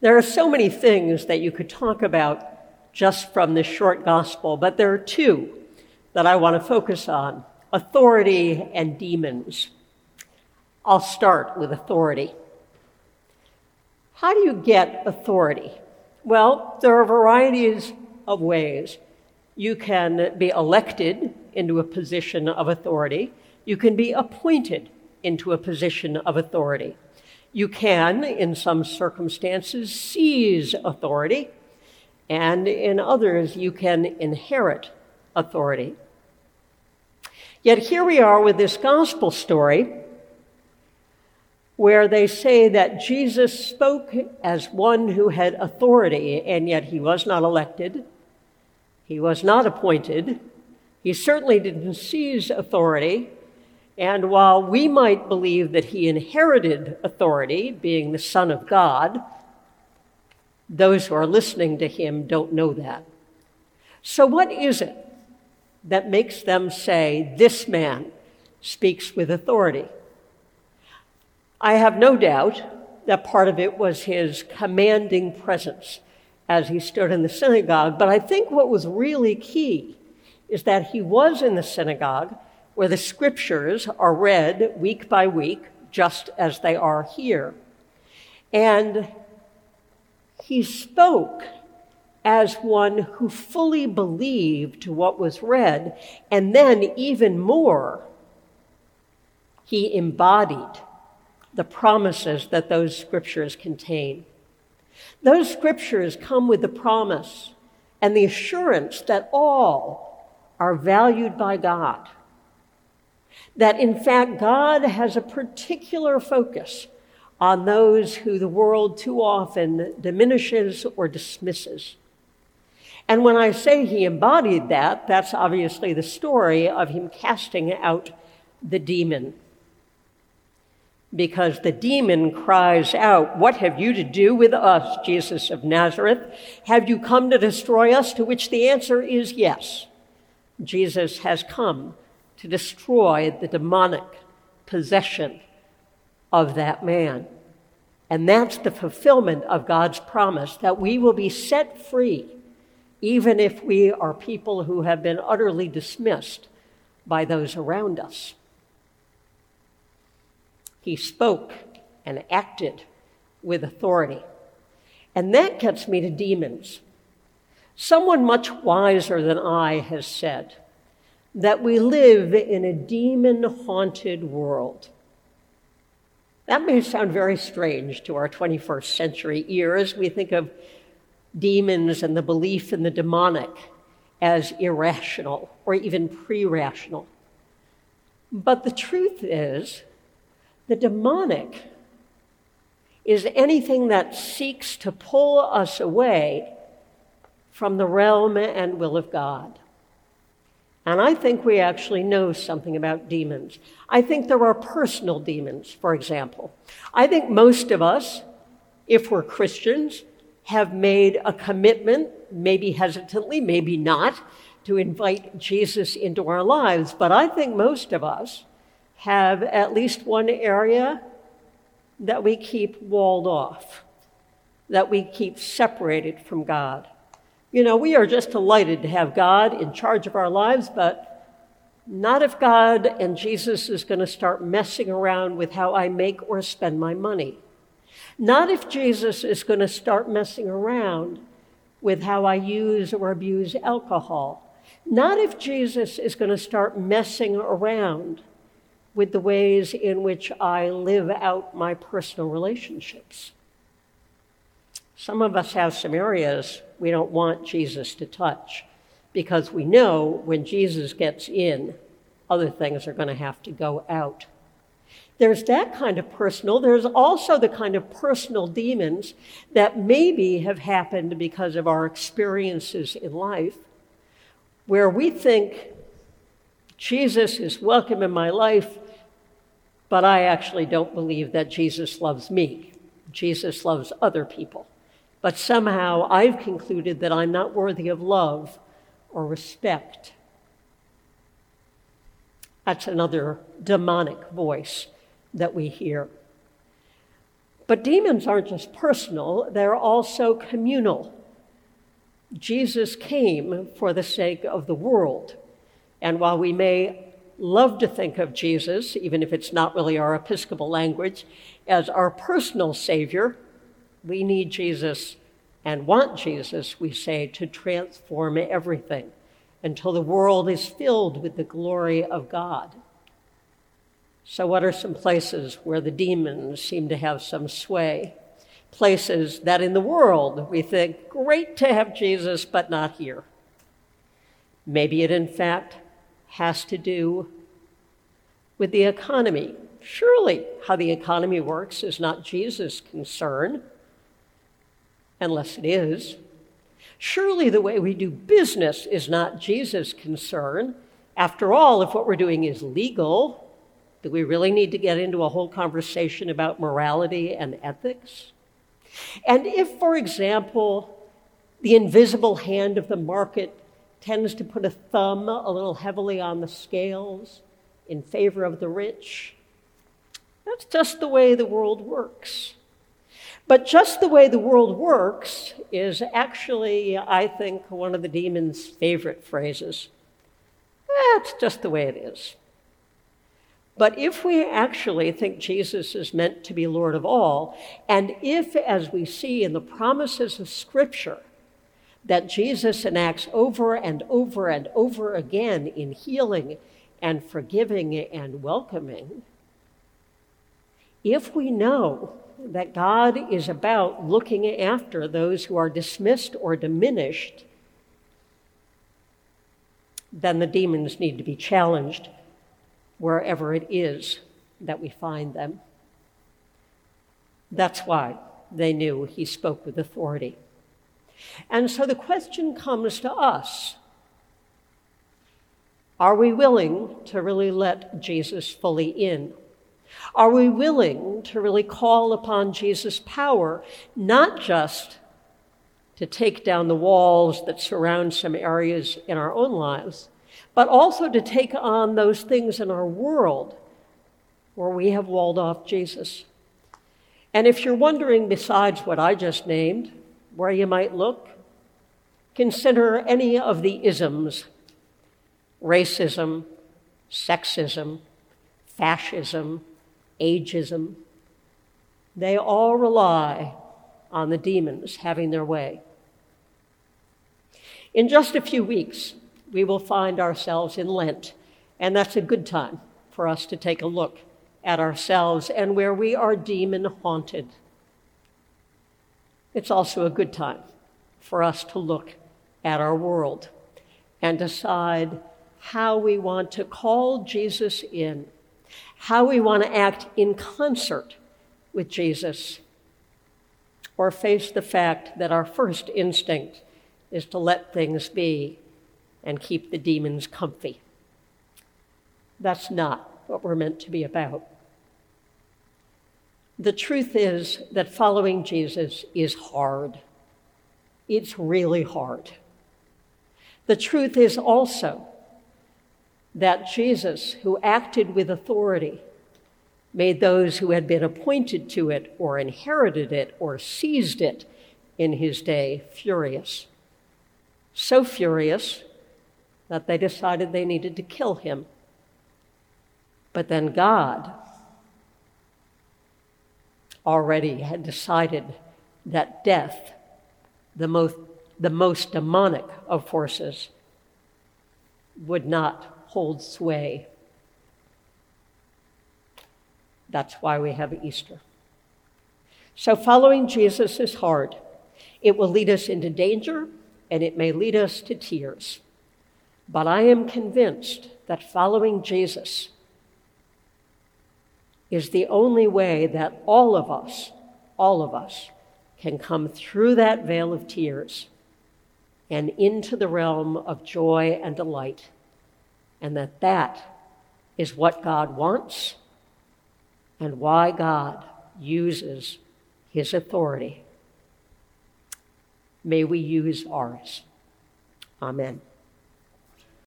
There are so many things that you could talk about just from this short gospel, but there are two that I want to focus on authority and demons. I'll start with authority. How do you get authority? Well, there are varieties of ways. You can be elected into a position of authority. You can be appointed into a position of authority. You can, in some circumstances, seize authority, and in others, you can inherit authority. Yet here we are with this gospel story where they say that Jesus spoke as one who had authority, and yet he was not elected, he was not appointed, he certainly didn't seize authority, and while we might believe that he inherited authority, being the Son of God, those who are listening to him don't know that. So, what is it that makes them say, This man speaks with authority? I have no doubt that part of it was his commanding presence as he stood in the synagogue, but I think what was really key is that he was in the synagogue where the scriptures are read week by week, just as they are here. And he spoke as one who fully believed what was read, and then even more, he embodied the promises that those scriptures contain. Those scriptures come with the promise and the assurance that all are valued by God that in fact God has a particular focus on those who the world too often diminishes or dismisses. And when I say he embodied that, that's obviously the story of him casting out the demon. Because the demon cries out, What have you to do with us, Jesus of Nazareth? Have you come to destroy us? To which the answer is yes. Jesus has come to destroy the demonic possession of that man. And that's the fulfillment of God's promise that we will be set free, even if we are people who have been utterly dismissed by those around us. He spoke and acted with authority. And that gets me to demons. Someone much wiser than I has said, that we live in a demon haunted world. That may sound very strange to our 21st century ears. We think of demons and the belief in the demonic as irrational or even pre rational. But the truth is, the demonic is anything that seeks to pull us away from the realm and will of God. And I think we actually know something about demons. I think there are personal demons, for example. I think most of us, if we're Christians, have made a commitment, maybe hesitantly, maybe not, to invite Jesus into our lives. But I think most of us have at least one area that we keep walled off, that we keep separated from God. You know, we are just delighted to have God in charge of our lives, but not if God and Jesus is going to start messing around with how I make or spend my money. Not if Jesus is going to start messing around with how I use or abuse alcohol. Not if Jesus is going to start messing around with the ways in which I live out my personal relationships. Some of us have some areas we don't want Jesus to touch because we know when Jesus gets in, other things are going to have to go out. There's that kind of personal. There's also the kind of personal demons that maybe have happened because of our experiences in life, where we think Jesus is welcome in my life, but I actually don't believe that Jesus loves me. Jesus loves other people. But somehow I've concluded that I'm not worthy of love or respect. That's another demonic voice that we hear. But demons aren't just personal, they're also communal. Jesus came for the sake of the world. And while we may love to think of Jesus, even if it's not really our Episcopal language, as our personal Savior, we need Jesus and want Jesus, we say, to transform everything until the world is filled with the glory of God. So, what are some places where the demons seem to have some sway? Places that in the world we think, great to have Jesus, but not here. Maybe it, in fact, has to do with the economy. Surely, how the economy works is not Jesus' concern, unless it is. Surely, the way we do business is not Jesus' concern. After all, if what we're doing is legal, do we really need to get into a whole conversation about morality and ethics? And if, for example, the invisible hand of the market tends to put a thumb a little heavily on the scales in favor of the rich, that's just the way the world works. But just the way the world works is actually, I think, one of the demon's favorite phrases. That's just the way it is. But if we actually think Jesus is meant to be Lord of all, and if, as we see in the promises of Scripture, that Jesus enacts over and over and over again in healing and forgiving and welcoming, if we know that God is about looking after those who are dismissed or diminished, then the demons need to be challenged wherever it is that we find them. That's why they knew he spoke with authority. And so the question comes to us Are we willing to really let Jesus fully in? Are we willing to really call upon Jesus' power, not just to take down the walls that surround some areas in our own lives, but also to take on those things in our world where we have walled off Jesus. And if you're wondering, besides what I just named, where you might look, consider any of the isms racism, sexism, fascism, ageism. They all rely on the demons having their way. In just a few weeks, we will find ourselves in Lent, and that's a good time for us to take a look at ourselves and where we are demon haunted. It's also a good time for us to look at our world and decide how we want to call Jesus in, how we want to act in concert with Jesus, or face the fact that our first instinct is to let things be and keep the demons comfy. That's not what we're meant to be about. The truth is that following Jesus is hard. It's really hard. The truth is also that Jesus, who acted with authority, made those who had been appointed to it or inherited it or seized it in his day furious. So furious that they decided they needed to kill him. But then God already had decided that death, the most, the most demonic of forces, would not hold sway. That's why we have Easter. So, following Jesus is hard. It will lead us into danger and it may lead us to tears. But I am convinced that following Jesus is the only way that all of us, all of us, can come through that veil of tears and into the realm of joy and delight. And that that is what God wants and why God uses his authority. May we use ours. Amen.